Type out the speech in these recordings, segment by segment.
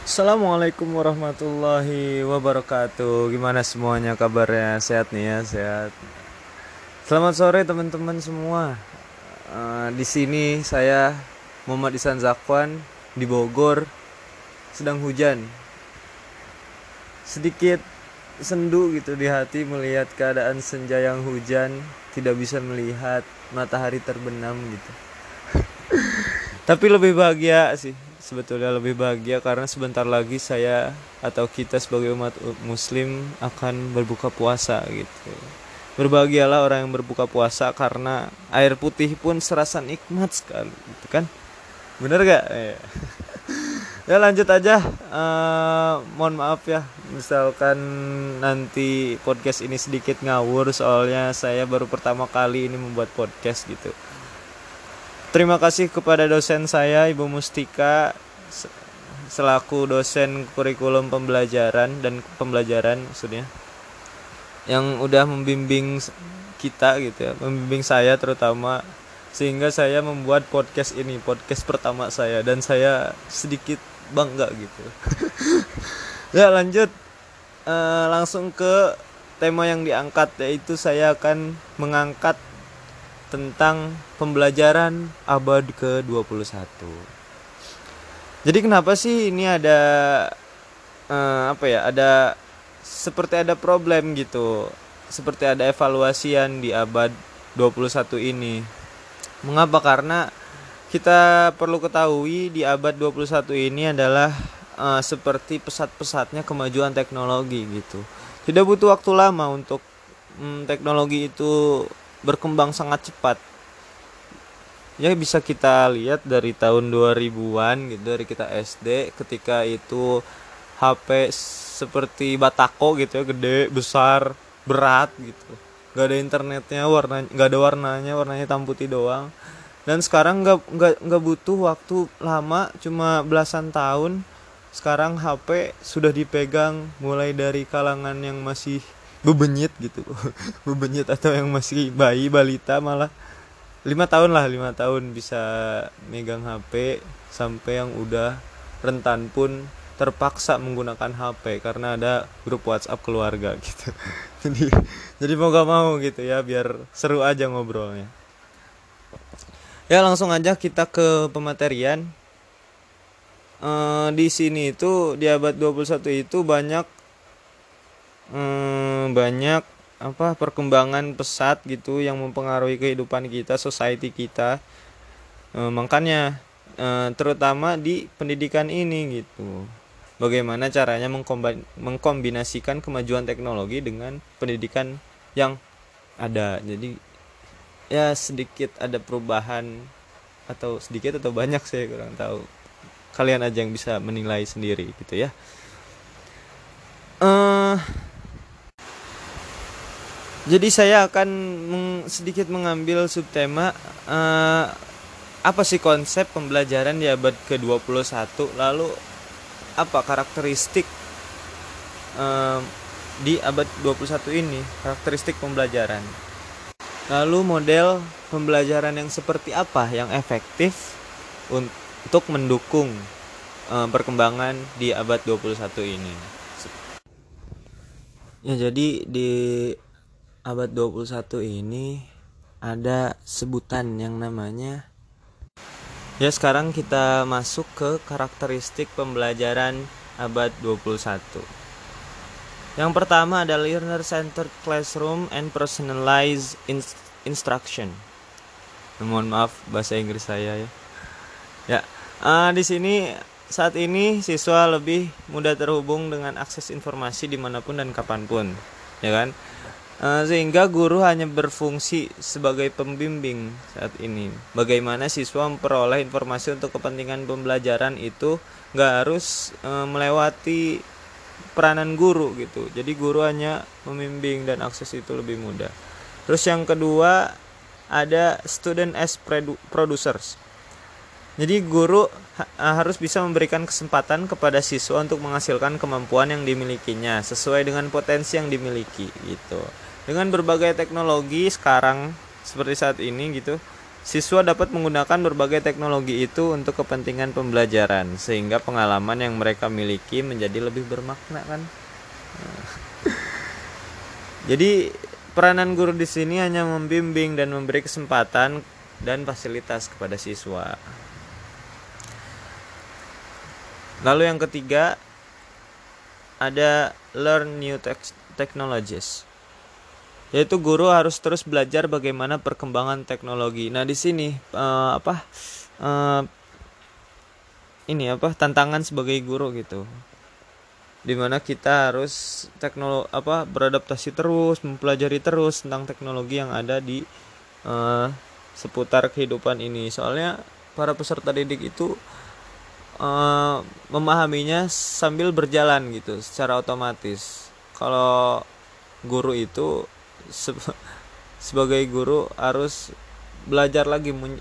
Assalamualaikum warahmatullahi wabarakatuh. Gimana semuanya kabarnya? Sehat nih ya, sehat. Selamat sore teman-teman semua. Eh, di sini saya Muhammad Isan Zakwan di Bogor sedang hujan. Sedikit sendu gitu di hati melihat keadaan senja yang hujan, tidak bisa melihat matahari terbenam gitu. Tapi lebih bahagia sih sebetulnya lebih bahagia karena sebentar lagi saya atau kita sebagai umat muslim akan berbuka puasa gitu. Berbahagialah orang yang berbuka puasa karena air putih pun serasa nikmat sekali gitu kan. Bener gak? Ya, ya lanjut aja. Uh, mohon maaf ya, misalkan nanti podcast ini sedikit ngawur soalnya saya baru pertama kali ini membuat podcast gitu. Terima kasih kepada dosen saya Ibu Mustika selaku dosen kurikulum pembelajaran dan pembelajaran maksudnya yang udah membimbing kita gitu ya, membimbing saya terutama sehingga saya membuat podcast ini, podcast pertama saya dan saya sedikit bangga gitu. ya lanjut uh, langsung ke tema yang diangkat yaitu saya akan mengangkat tentang pembelajaran abad ke-21. Jadi kenapa sih ini ada uh, apa ya? Ada seperti ada problem gitu. Seperti ada evaluasian di abad 21 ini. Mengapa? Karena kita perlu ketahui di abad 21 ini adalah uh, seperti pesat-pesatnya kemajuan teknologi gitu. Tidak butuh waktu lama untuk um, teknologi itu berkembang sangat cepat. Ya bisa kita lihat dari tahun 2000-an gitu dari kita SD ketika itu HP seperti batako gitu ya gede besar berat gitu. Nggak ada internetnya warna nggak ada warnanya warnanya hitam putih doang. Dan sekarang nggak nggak nggak butuh waktu lama cuma belasan tahun. Sekarang HP sudah dipegang mulai dari kalangan yang masih bebenyit gitu. Bebenyit atau yang masih bayi balita malah. Lima tahun lah lima tahun bisa megang HP sampai yang udah rentan pun terpaksa menggunakan HP karena ada grup WhatsApp keluarga gitu. Jadi jadi mau gak mau gitu ya biar seru aja ngobrolnya. Ya langsung aja kita ke pematerian. E, di sini itu di abad 21 itu banyak hmm, banyak apa perkembangan pesat gitu yang mempengaruhi kehidupan kita, society kita. E, makanya e, terutama di pendidikan ini gitu. Bagaimana caranya mengkombinasikan kemajuan teknologi dengan pendidikan yang ada. Jadi ya sedikit ada perubahan atau sedikit atau banyak saya kurang tahu. Kalian aja yang bisa menilai sendiri gitu ya. Eh jadi saya akan sedikit mengambil subtema uh, apa sih konsep pembelajaran di abad ke-21 lalu apa karakteristik uh, di abad 21 ini karakteristik pembelajaran? Lalu model pembelajaran yang seperti apa yang efektif untuk mendukung uh, perkembangan di abad 21 ini? Ya jadi di abad 21 ini ada sebutan yang namanya ya sekarang kita masuk ke karakteristik pembelajaran abad 21 yang pertama ada learner centered classroom and personalized instruction. Mohon maaf bahasa Inggris saya ya. Ya uh, di sini saat ini siswa lebih mudah terhubung dengan akses informasi di mana pun dan kapan pun ya kan? Eh, sehingga guru hanya berfungsi sebagai pembimbing saat ini. Bagaimana siswa memperoleh informasi untuk kepentingan pembelajaran itu nggak harus e, melewati peranan guru gitu. Jadi guru hanya membimbing dan akses itu lebih mudah. Terus yang kedua ada student as producers. Jadi guru ha harus bisa memberikan kesempatan kepada siswa untuk menghasilkan kemampuan yang dimilikinya sesuai dengan potensi yang dimiliki gitu dengan berbagai teknologi sekarang seperti saat ini gitu Siswa dapat menggunakan berbagai teknologi itu untuk kepentingan pembelajaran sehingga pengalaman yang mereka miliki menjadi lebih bermakna kan. Jadi peranan guru di sini hanya membimbing dan memberi kesempatan dan fasilitas kepada siswa. Lalu yang ketiga ada learn new technologies yaitu guru harus terus belajar bagaimana perkembangan teknologi. Nah di sini uh, apa uh, ini apa tantangan sebagai guru gitu, di mana kita harus teknologi apa beradaptasi terus, mempelajari terus tentang teknologi yang ada di uh, seputar kehidupan ini. Soalnya para peserta didik itu uh, memahaminya sambil berjalan gitu, secara otomatis. Kalau guru itu se sebagai guru harus belajar lagi me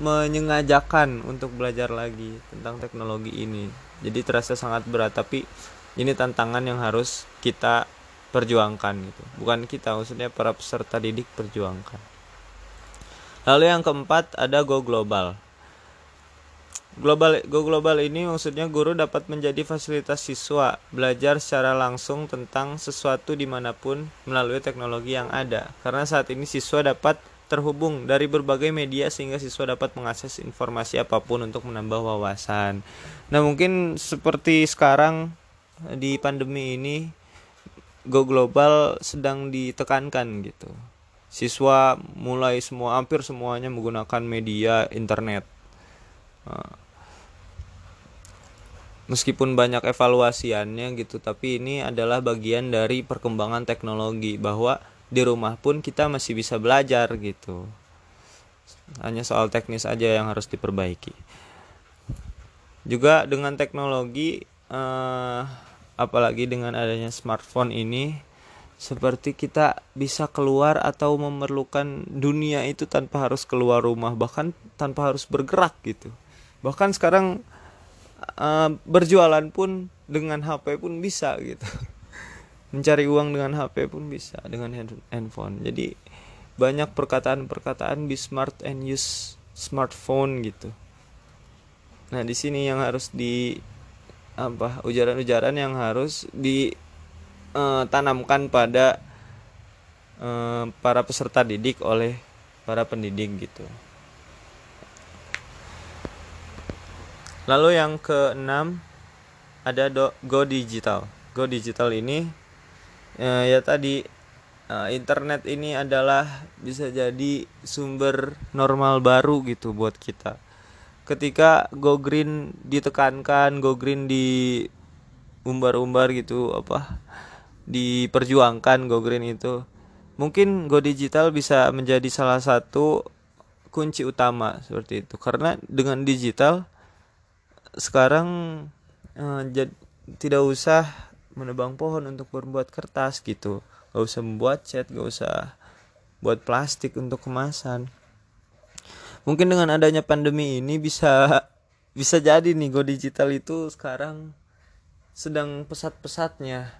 menyengajakan untuk belajar lagi tentang teknologi ini. Jadi terasa sangat berat tapi ini tantangan yang harus kita perjuangkan gitu. Bukan kita maksudnya para peserta didik perjuangkan. Lalu yang keempat ada go global Global Go Global ini maksudnya guru dapat menjadi fasilitas siswa belajar secara langsung tentang sesuatu di mana pun melalui teknologi yang ada. Karena saat ini siswa dapat terhubung dari berbagai media sehingga siswa dapat mengakses informasi apa pun untuk menambah wawasan. Nah mungkin seperti sekarang di pandemi ini Go Global sedang ditekankan gitu. Siswa mulai semua hampir semuanya menggunakan media internet. Nah, meskipun banyak evaluasiannya gitu tapi ini adalah bagian dari perkembangan teknologi bahwa di rumah pun kita masih bisa belajar gitu. Hanya soal teknis aja yang harus diperbaiki. Juga dengan teknologi eh, apalagi dengan adanya smartphone ini seperti kita bisa keluar atau memerlukan dunia itu tanpa harus keluar rumah bahkan tanpa harus bergerak gitu bahkan sekarang uh, berjualan pun dengan HP pun bisa gitu. Mencari uang dengan HP pun bisa dengan handphone. Jadi banyak perkataan-perkataan be smart and use smartphone gitu. Nah di sini yang harus di apa ujaran-ujaran yang harus ditanamkan eh, pada uh, para peserta didik oleh para pendidik gitu Lalu yang keenam ada do, Go Digital. Go Digital ini ya, ya tadi uh, internet ini adalah bisa jadi sumber normal baru gitu buat kita. Ketika Go Green ditekankan, Go Green di umbar-umbar gitu apa diperjuangkan Go Green itu mungkin Go Digital bisa menjadi salah satu kunci utama seperti itu karena dengan digital sekarang uh, tidak usah menebang pohon untuk berbuat kertas gitu. Gak usah membuat cat gak usah buat plastik untuk kemasan. Mungkin dengan adanya pandemi ini bisa bisa jadi nih go digital itu sekarang sedang pesat-pesatnya.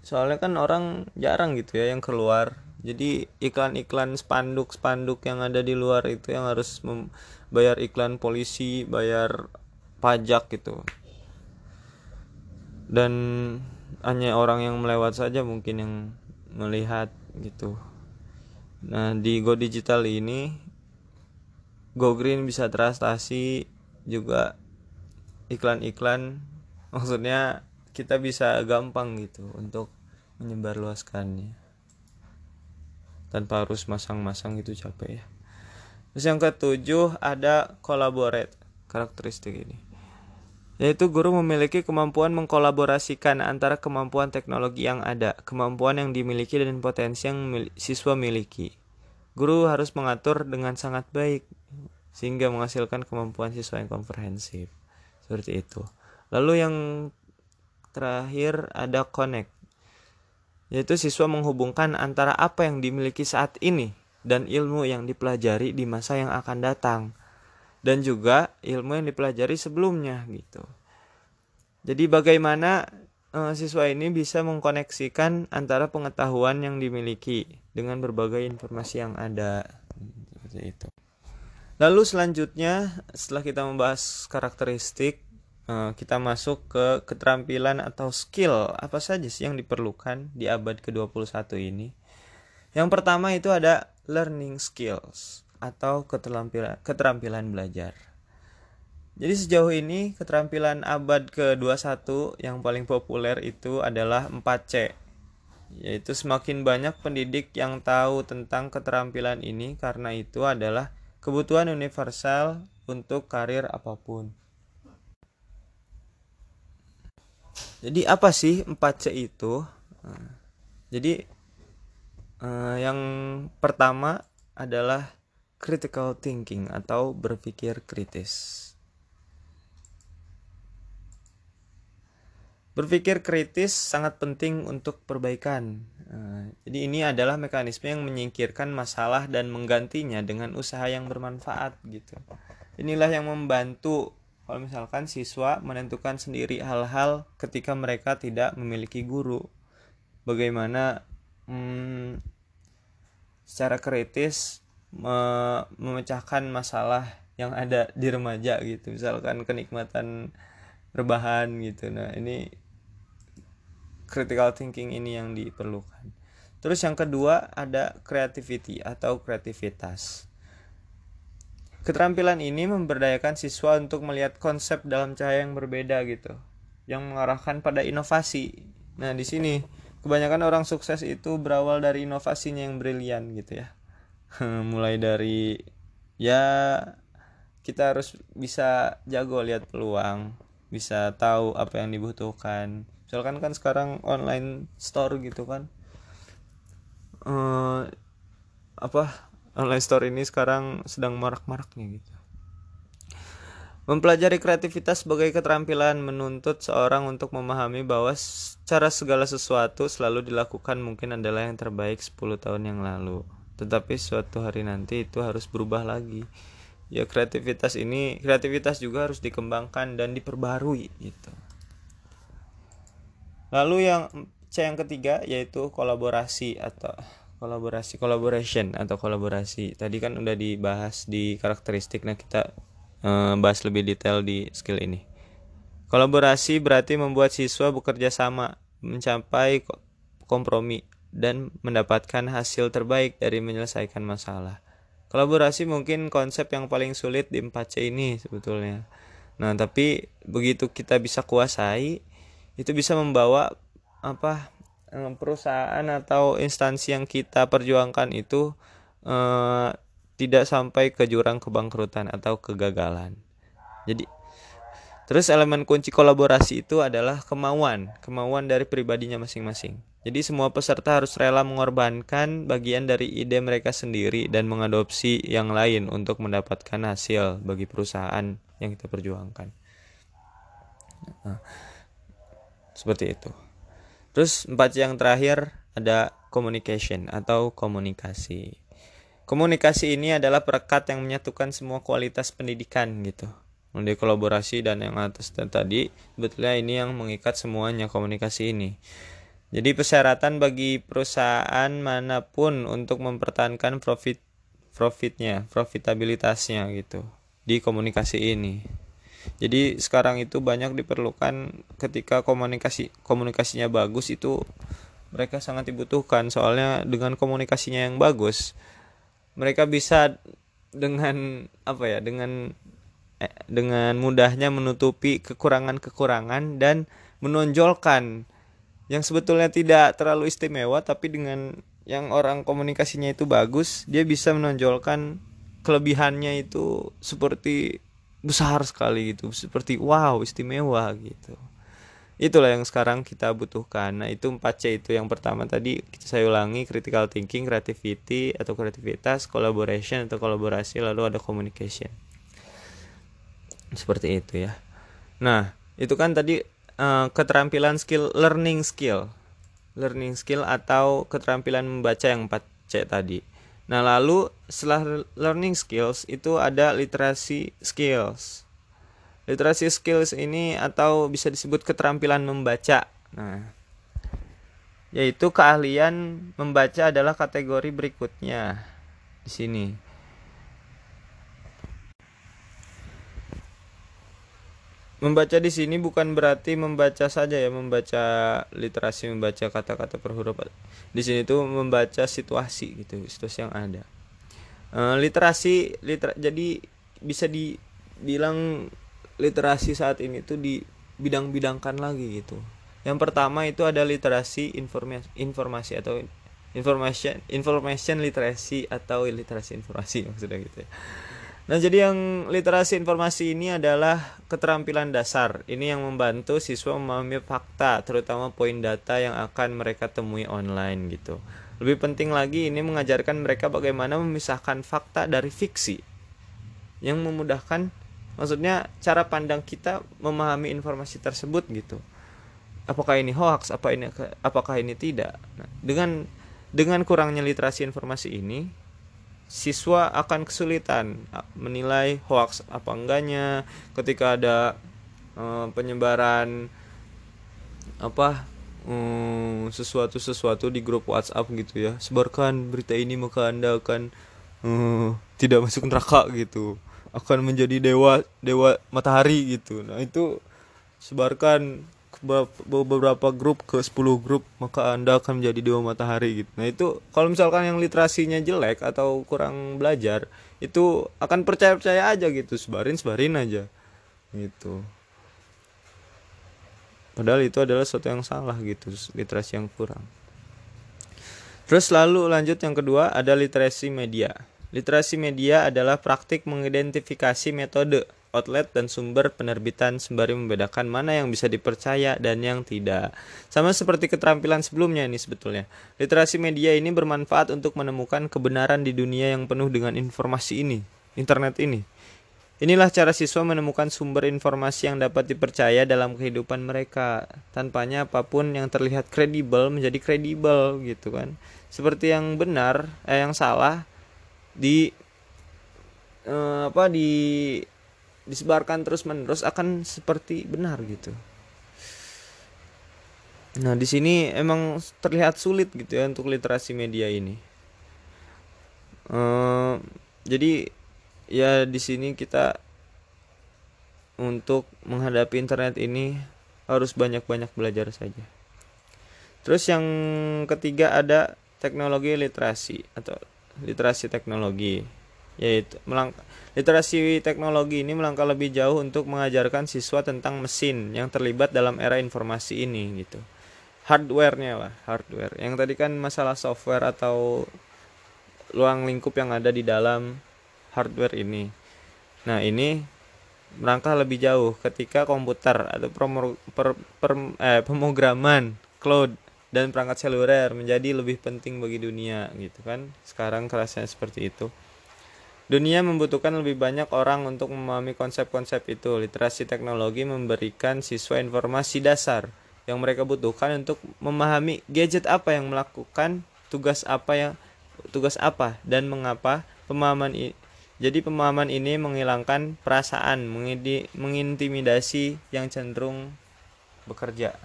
Soalnya kan orang jarang gitu ya yang keluar. Jadi iklan-iklan spanduk-spanduk yang ada di luar itu yang harus membayar iklan polisi bayar pajak gitu. Dan hanya orang yang melewat saja mungkin yang melihat gitu. Nah di Go Digital ini Go Green bisa transaksi juga iklan-iklan. Maksudnya kita bisa gampang gitu untuk menyebarluaskannya. Tanpa harus masang-masang itu capek ya. Terus yang ketujuh ada collaborate karakteristik ini yaitu guru memiliki kemampuan mengkolaborasikan antara kemampuan teknologi yang ada, kemampuan yang dimiliki dan potensi yang siswa miliki. Guru harus mengatur dengan sangat baik sehingga menghasilkan kemampuan siswa yang komprehensif. Seperti itu. Lalu yang terakhir ada connect yaitu siswa menghubungkan antara apa yang dimiliki saat ini dan ilmu yang dipelajari di masa yang akan datang dan juga ilmu yang dipelajari sebelumnya gitu. Jadi bagaimana uh, siswa ini bisa mengkoneksikan antara pengetahuan yang dimiliki dengan berbagai informasi yang ada. Seperti itu. Lalu selanjutnya setelah kita membahas karakteristik eh, kita masuk ke keterampilan atau skill apa saja sih yang diperlukan di abad ke-21 ini? Yang pertama itu ada learning skills atau keterampilan keterampilan belajar jadi sejauh ini keterampilan abad ke-21 yang paling populer itu adalah 4C. Yaitu semakin banyak pendidik yang tahu tentang keterampilan ini karena itu adalah kebutuhan universal untuk karir apa pun. Jadi apa sih 4C itu? Nah, jadi eh, yang pertama adalah critical thinking atau berpikir kritis. Berpikir kritis sangat penting untuk perbaikan. Nah, jadi ini adalah mekanisme yang menyingkirkan masalah dan menggantinya dengan usaha yang bermanfaat gitu. Inilah yang membantu kalau misalkan siswa menentukan sendiri hal-hal ketika mereka tidak memiliki guru. Bagaimana hmm, secara kritis me memecahkan masalah yang ada di remaja gitu. Misalkan kenikmatan rebahan gitu. Nah, ini critical thinking ini yang diperlukan. Terus yang kedua ada creativity atau kreativitas. Keterampilan ini memberdayakan siswa untuk melihat konsep dalam cahaya yang berbeda gitu, yang mengarahkan pada inovasi. Nah, di sini kebanyakan orang sukses itu berawal dari inovasinya yang brilian gitu ya. Mulai dari ya kita harus bisa jago lihat peluang, bisa tahu apa yang dibutuhkan, misalkan kan sekarang online store gitu kan. Uh, apa online store ini sekarang sedang marak-maraknya gitu. Mempelajari kreativitas sebagai keterampilan menuntut seorang untuk memahami bahwa cara segala sesuatu selalu dilakukan mungkin adalah yang terbaik 10 tahun yang lalu. Tetapi suatu hari nanti itu harus berubah lagi. Ya kreativitas ini, kreativitas juga harus dikembangkan dan diperbarui gitu. Lalu yang C yang ketiga yaitu kolaborasi atau kolaborasi collaboration atau kolaborasi. Tadi kan udah dibahas di karakteristik nah kita eh, bahas lebih detail di skill ini. Kolaborasi berarti membuat siswa bekerja sama mencapai kompromi dan mendapatkan hasil terbaik dari menyelesaikan masalah. Kolaborasi mungkin konsep yang paling sulit di 4C ini sebetulnya. Nah, tapi begitu kita bisa kuasai, itu bisa membawa apa eh, perusahaan atau instansi yang kita perjuangkan itu eh, tidak sampai ke jurang kebangkrutan atau kegagalan. Jadi terus elemen kunci kolaborasi itu adalah kemauan, kemauan dari pribadinya masing-masing. Jadi semua peserta harus rela mengorbankan bagian dari ide mereka sendiri dan mengadopsi yang lain untuk mendapatkan hasil bagi perusahaan yang kita perjuangkan. Nah, seperti itu. Terus empat yang terakhir ada communication atau komunikasi. Komunikasi ini adalah perekat yang menyatukan semua kualitas pendidikan gitu. Mulai kolaborasi dan yang atas dan tadi sebetulnya ini yang mengikat semuanya komunikasi ini jadi persyaratan bagi perusahaan mana pun untuk mempertahankan profit profitnya profitabilitasnya gitu di komunikasi ini. Jadi sekarang itu banyak diperlukan ketika komunikasi komunikasinya bagus itu mereka sangat dibutuhkan. Soalnya dengan komunikasinya yang bagus mereka bisa dengan apa ya dengan eh, dengan mudahnya menutupi kekurangan-kekurangan dan menonjolkan yang sebetulnya tidak terlalu istimewa tapi dengan yang orang komunikasinya itu bagus dia bisa menonjolkan kelebihannya itu seperti besar sekali gitu seperti wow istimewa gitu. Itulah yang sekarang kita butuhkan. Nah itu 4C itu. Yang pertama tadi saya ulangi critical thinking creativity atau kreativitas collaboration atau kolaborasi lalu ada communication. Seperti itu ya. Nah itu kan tadi uh, keterampilan skill learning skill learning skill atau keterampilan membaca yang 4C tadi Nah, lalu setelah learning skills itu ada literasi skills. Literasi skills ini atau bisa disebut keterampilan membaca. Nah, yaitu keahlian membaca adalah kategori berikutnya di sini. Membaca di sini bukan berarti membaca saja ya membaca literasi membaca kata-kata per huruf. Di sini tuh membaca situasi gitu situasi yang ada. E, literasi liter jadi bisa dibilang literasi saat ini tuh di bidang-bidangkan lagi gitu. Yang pertama itu ada literasi informasi informasi atau information information literasi atau literasi informasi maksudnya gitu ya Nah, jadi yang literasi informasi ini adalah keterampilan dasar. Ini yang membantu siswa memahami fakta, terutama poin data yang akan mereka temui online gitu. Lebih penting lagi ini mengajarkan mereka bagaimana memisahkan fakta dari fiksi. Yang memudahkan maksudnya cara pandang kita memahami informasi tersebut gitu. Apakah ini hoax, apa ini apakah ini tidak. Nah, dengan dengan kurangnya literasi informasi ini, siswa akan kesulitan menilai hoax apa enggaknya. Ketika ada uh, penyebaran apa um, sesuatu sesuatu di grup WhatsApp gitu ya. Sebarkan berita ini maka anda akan uh, tidak masuk neraka gitu. Akan menjadi dewa dewa matahari gitu. Nah itu sebarkan beberapa grup ke 10 grup maka anda akan menjadi dewa matahari gitu. Nah itu kalau misalkan yang literasinya jelek atau kurang belajar itu akan percaya percaya aja gitu. Sebarin sebarin aja gitu. Padahal itu adalah sesuatu yang salah gitu literasi yang kurang. Terus lalu lanjut yang kedua ada literasi media. Literasi media adalah praktik mengidentifikasi metode outlet dan sumber penerbitan sembari membedakan mana yang bisa dipercaya dan yang tidak. Sama seperti keterampilan sebelumnya ini sebetulnya. Literasi media ini bermanfaat untuk menemukan kebenaran di dunia yang penuh dengan informasi ini, internet ini. Inilah cara siswa menemukan sumber informasi yang dapat dipercaya dalam kehidupan mereka. Tanpanya apa pun yang terlihat kredibel menjadi kredibel gitu kan. Seperti yang benar, eh yang salah di eh, apa di disebarkan terus menerus akan seperti benar gitu. Nah di sini emang terlihat sulit gitu ya untuk literasi media ini. Uh, jadi ya di sini kita untuk menghadapi internet ini harus banyak-banyak belajar saja. Terus yang ketiga ada teknologi literasi atau literasi teknologi yaitu melangkah Literasi teknologi ini melangkah lebih jauh untuk mengajarkan siswa tentang mesin yang terlibat dalam era informasi ini gitu. Hardwarenya lah, hardware. Yang tadi kan masalah software atau luang lingkup yang ada di dalam hardware ini. Nah, ini melangkah lebih jauh ketika komputer atau per, per, eh, pemrograman cloud dan perangkat seluler menjadi lebih penting bagi dunia gitu kan. Sekarang kerasnya seperti itu. Dunia membutuhkan lebih banyak orang untuk memahami konsep-konsep itu. Literasi teknologi memberikan siswa informasi dasar yang mereka butuhkan untuk memahami gadget apa yang melakukan tugas apa yang tugas apa dan mengapa pemahaman ini jadi pemahaman ini menghilangkan perasaan, mengintimidasi yang cenderung bekerja.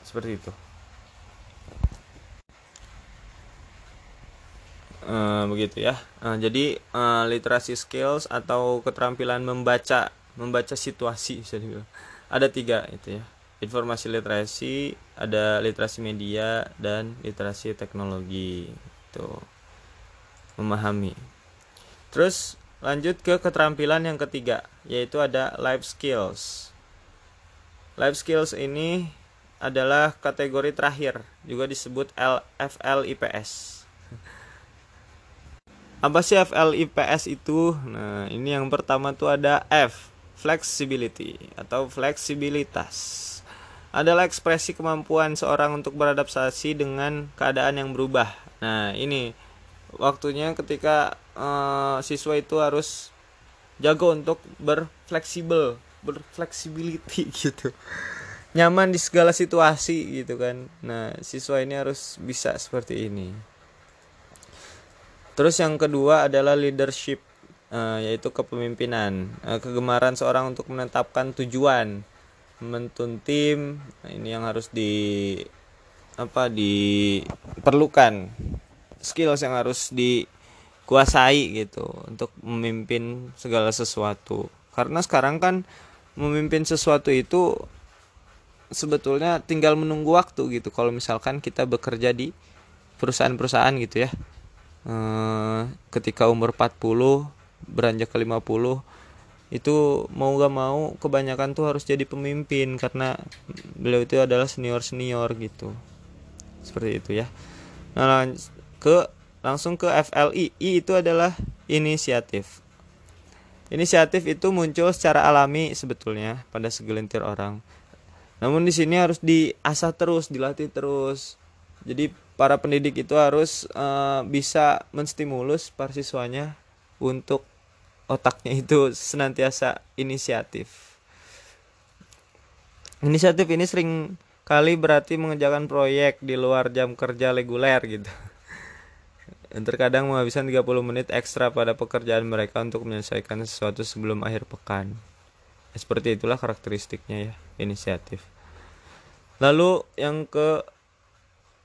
Seperti itu. Uh, begitu ya. Uh, jadi uh, literasi skills atau keterampilan membaca membaca situasi bisa dibilang. Ada tiga itu ya. Informasi literasi ada literasi media dan literasi teknologi. Itu. Memahami. Terus lanjut ke keterampilan yang ketiga yaitu ada life skills. Life skills ini adalah kategori terakhir juga disebut LFLIPS apa sih FLIPS itu? Nah, ini yang pertama tuh ada F, flexibility atau fleksibilitas. Adalah ekspresi kemampuan seorang untuk beradaptasi dengan keadaan yang berubah. Nah, ini waktunya ketika uh, siswa itu harus jago untuk berfleksibel, berfleksibility gitu. Nyaman di segala situasi gitu kan. Nah, siswa ini harus bisa seperti ini. Terus yang kedua adalah leadership uh, yaitu kepemimpinan. Uh, kegemaran seorang untuk menetapkan tujuan, membentuk tim, nah, ini yang harus di apa diperlukan skills yang harus dikuasai gitu untuk memimpin segala sesuatu. karena sekarang kan memimpin sesuatu itu sebetulnya tinggal menunggu waktu gitu kalau misalkan kita bekerja di perusahaan-perusahaan gitu ya e, ketika umur 40 beranjak ke 50 itu mau gak mau kebanyakan tuh harus jadi pemimpin karena beliau itu adalah senior senior gitu. Seperti itu ya. Nah ke langsung ke FLI I itu adalah inisiatif. Inisiatif itu muncul secara alami sebetulnya pada segelintir orang. Namun di sini harus diasah terus, dilatih terus. Jadi para pendidik itu harus uh, bisa menstimulus para siswanya untuk otaknya itu senantiasa inisiatif. Inisiatif ini sering kali berarti mengerjakan proyek di luar jam kerja reguler gitu. Dan terkadang menghabiskan 30 menit ekstra pada pekerjaan mereka untuk menyelesaikan sesuatu sebelum akhir pekan. Seperti itulah karakteristiknya ya, inisiatif. Lalu yang ke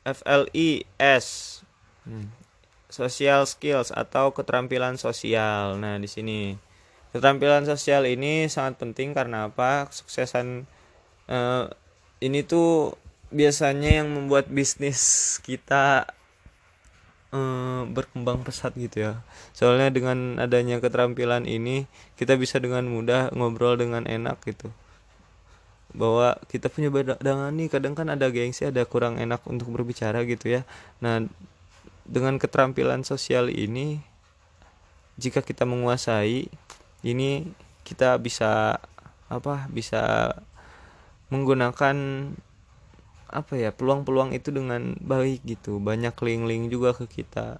FLIS. Hmm. Social skills atau keterampilan sosial. Nah, di sini keterampilan sosial ini sangat penting karena apa? Suksesan uh, ini tuh biasanya yang membuat bisnis kita uh, berkembang pesat gitu ya. Soalnya dengan adanya keterampilan ini kita bisa dengan mudah ngobrol dengan enak gitu bahwa kita punya badangan nih kadang kan ada gengsi ada kurang enak untuk berbicara gitu ya. Nah dengan keterampilan sosial ini jika kita menguasai ini kita bisa apa bisa menggunakan apa ya peluang-peluang itu dengan baik gitu. Banyak link-link juga ke kita.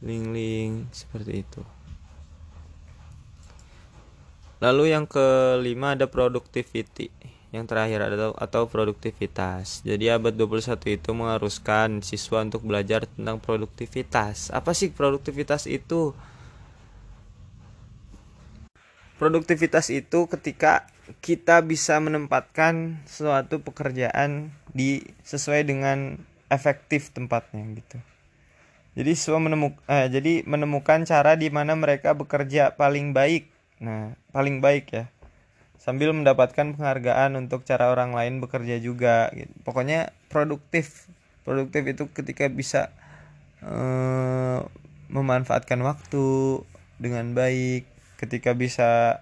Link-link seperti itu Lalu yang kelima ada productivity. Yang terakhir ada atau produktivitas. Jadi abad 21 itu mengharuskan siswa untuk belajar tentang produktivitas. Apa sih produktivitas itu? Produktivitas itu ketika kita bisa menempatkan suatu pekerjaan di sesuai dengan efektif tempatnya gitu. Jadi siswa menemukan eh, jadi menemukan cara di mana mereka bekerja paling baik Nah, paling baik ya. Sambil mendapatkan penghargaan untuk cara orang lain bekerja juga gitu. Pokoknya produktif. Produktif itu ketika bisa uh, memanfaatkan waktu dengan baik, ketika bisa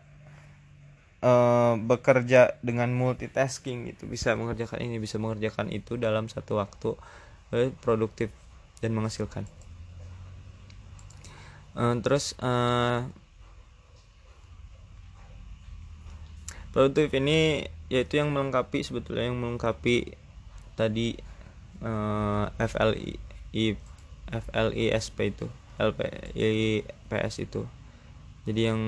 uh, bekerja dengan multitasking itu bisa mengerjakan ini, bisa mengerjakan itu dalam satu waktu uh, produktif dan menghasilkan. Uh, terus produktif ini yaitu yang melengkapi sebetulnya yang melengkapi tadi uh, eh, FLI FLISP itu LPS itu. Jadi yang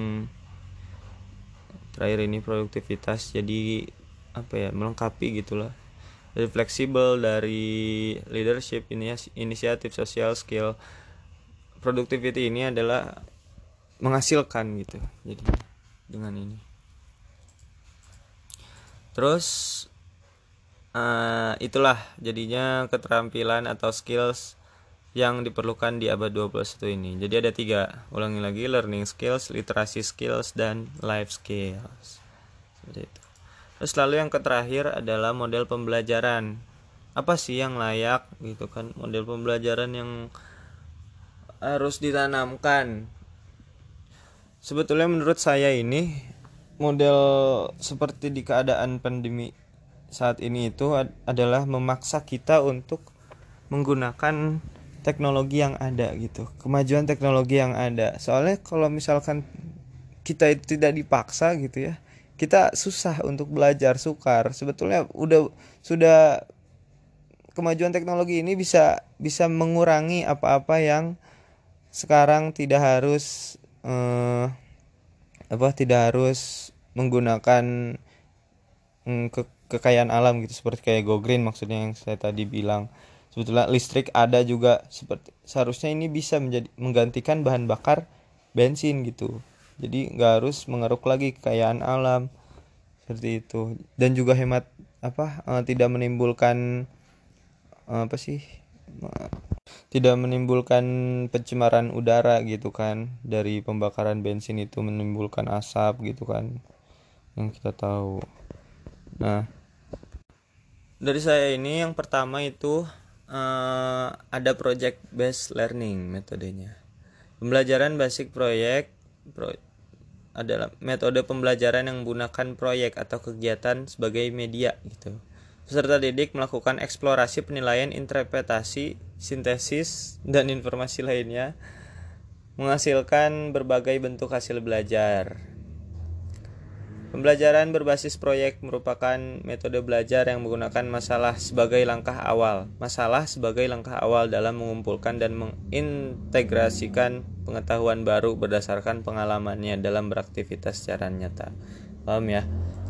terakhir ini produktivitas jadi apa ya melengkapi gitulah. Dari fleksibel dari leadership ini inisiatif sosial skill. Productivity ini adalah menghasilkan gitu jadi dengan ini terus uh, itulah jadinya keterampilan atau skills yang diperlukan di abad 21 ini. Jadi ada tiga. Ulangi lagi learning skills literasi skills dan life skills. Itu. Terus lalu yang terakhir adalah model pembelajaran. Apa sih yang layak gitu kan? Model pembelajaran yang harus ditanamkan. Sebetulnya menurut saya ini model seperti di keadaan pandemi saat ini itu adalah memaksa kita untuk menggunakan teknologi yang ada gitu. Kemajuan teknologi yang ada. Soalnya kalau misalkan kita itu tidak dipaksa gitu ya kita susah untuk belajar sukar. Sebetulnya udah sudah kemajuan teknologi ini bisa bisa mengurangi apa-apa yang sekarang tidak harus eh, apa tidak harus menggunakan mm, ke kekayaan alam gitu seperti kayak go green maksudnya yang saya tadi bilang. Sebetulnya listrik ada juga seperti seharusnya ini bisa menjadi menggantikan bahan bakar bensin gitu. Jadi nggak harus mengeruk lagi kekayaan alam seperti itu. Dan juga hemat apa uh, tidak menimbulkan uh, apa sih tidak menimbulkan pencemaran udara gitu kan. Dari pembakaran bensin itu menimbulkan asap gitu kan. Yang kita tahu. Nah dari saya ini yang pertama itu uh, ada project based learning metodenya. Pembelajaran basic proyek pro, adalah metode pembelajaran yang menggunakan proyek atau kegiatan sebagai media gitu Peserta didik melakukan eksplorasi penilaian interpretasi, sintesis, dan informasi lainnya menghasilkan berbagai bentuk hasil belajar. Pembelajaran berbasis proyek merupakan metode belajar yang menggunakan masalah sebagai langkah awal. Masalah sebagai langkah awal dalam mengumpulkan dan mengintegrasikan pengetahuan baru berdasarkan pengalamannya dalam beraktivitas secara nyata. Paham ya?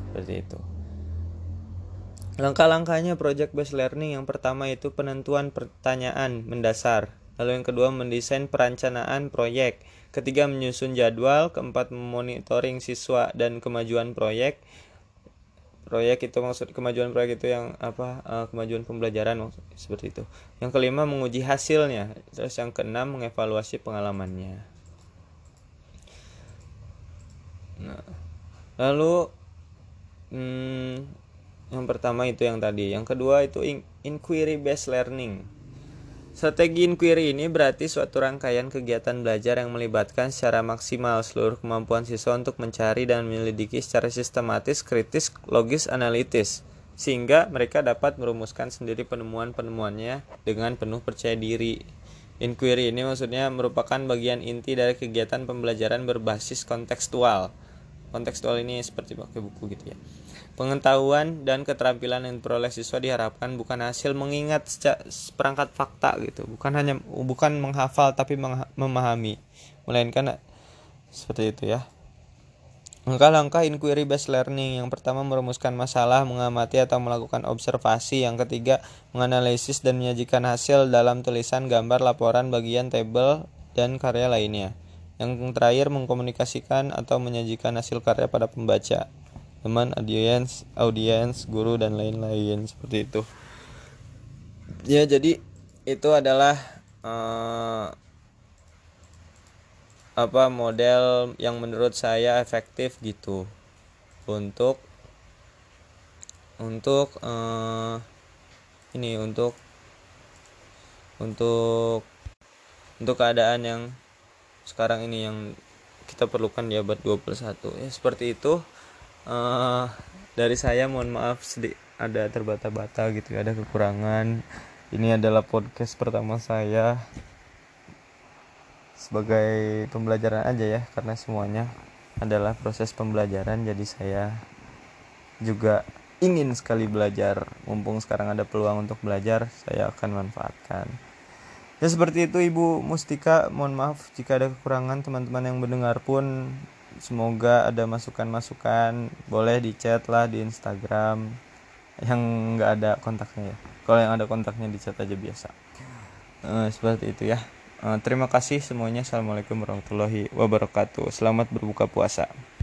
Seperti itu. Langkah-langkahnya project based learning yang pertama itu penentuan pertanyaan mendasar. Lalu yang kedua mendesain perencanaan proyek. Ketiga menyusun jadwal. Keempat memonitoring siswa dan kemajuan proyek. Proyek itu maksud kemajuan proyek itu yang apa uh, kemajuan pembelajaran seperti itu. Yang kelima menguji hasilnya. Terus yang keenam mengevaluasi pengalamannya. Nah, lalu hmm, yang pertama itu yang tadi yang kedua itu inquiry based learning Strategi inquiry ini berarti suatu rangkaian kegiatan belajar yang melibatkan secara maksimal seluruh kemampuan siswa untuk mencari dan menyelidiki secara sistematis, kritis, logis, analitis, sehingga mereka dapat merumuskan sendiri penemuan-penemuannya dengan penuh percaya diri. Inquiry ini maksudnya merupakan bagian inti dari kegiatan pembelajaran berbasis kontekstual. Kontekstual ini seperti pakai buku gitu ya. Pengetahuan dan keterampilan yang diperoleh siswa diharapkan bukan hasil mengingat perangkat fakta gitu, bukan hanya bukan menghafal tapi memahami, melainkan seperti itu ya. Langkah-langkah inquiry based learning yang pertama merumuskan masalah, mengamati atau melakukan observasi, yang ketiga menganalisis dan menyajikan hasil dalam tulisan, gambar, laporan, bagian, tabel, dan karya lainnya. Yang terakhir mengkomunikasikan atau menyajikan hasil karya pada pembaca. Teman audiens audiens guru dan lain-lain. Seperti itu. Ya jadi itu adalah uh, apa model yang menurut saya efektif gitu. Untuk untuk uh, ini untuk untuk untuk keadaan yang sekarang ini yang kita perlukan di abad 21 ya seperti itu. Uh, dari saya mohon maaf sedih ada terbata-bata gitu ada kekurangan. Ini adalah podcast pertama saya sebagai pembelajaran aja ya karena semuanya adalah proses pembelajaran. Jadi saya juga ingin sekali belajar. Mumpung sekarang ada peluang untuk belajar saya akan manfaatkan ya seperti itu Ibu Mustika. Mohon maaf jika ada kekurangan teman-teman yang mendengar pun. Semoga ada masukan-masukan. Boleh di chat lah di Instagram. Yang nggak ada kontaknya ya. Kalau yang ada kontaknya di chat aja biasa. Uh, seperti itu ya. Uh, terima kasih semuanya. Assalamualaikum warahmatullahi wabarakatuh. Selamat berbuka puasa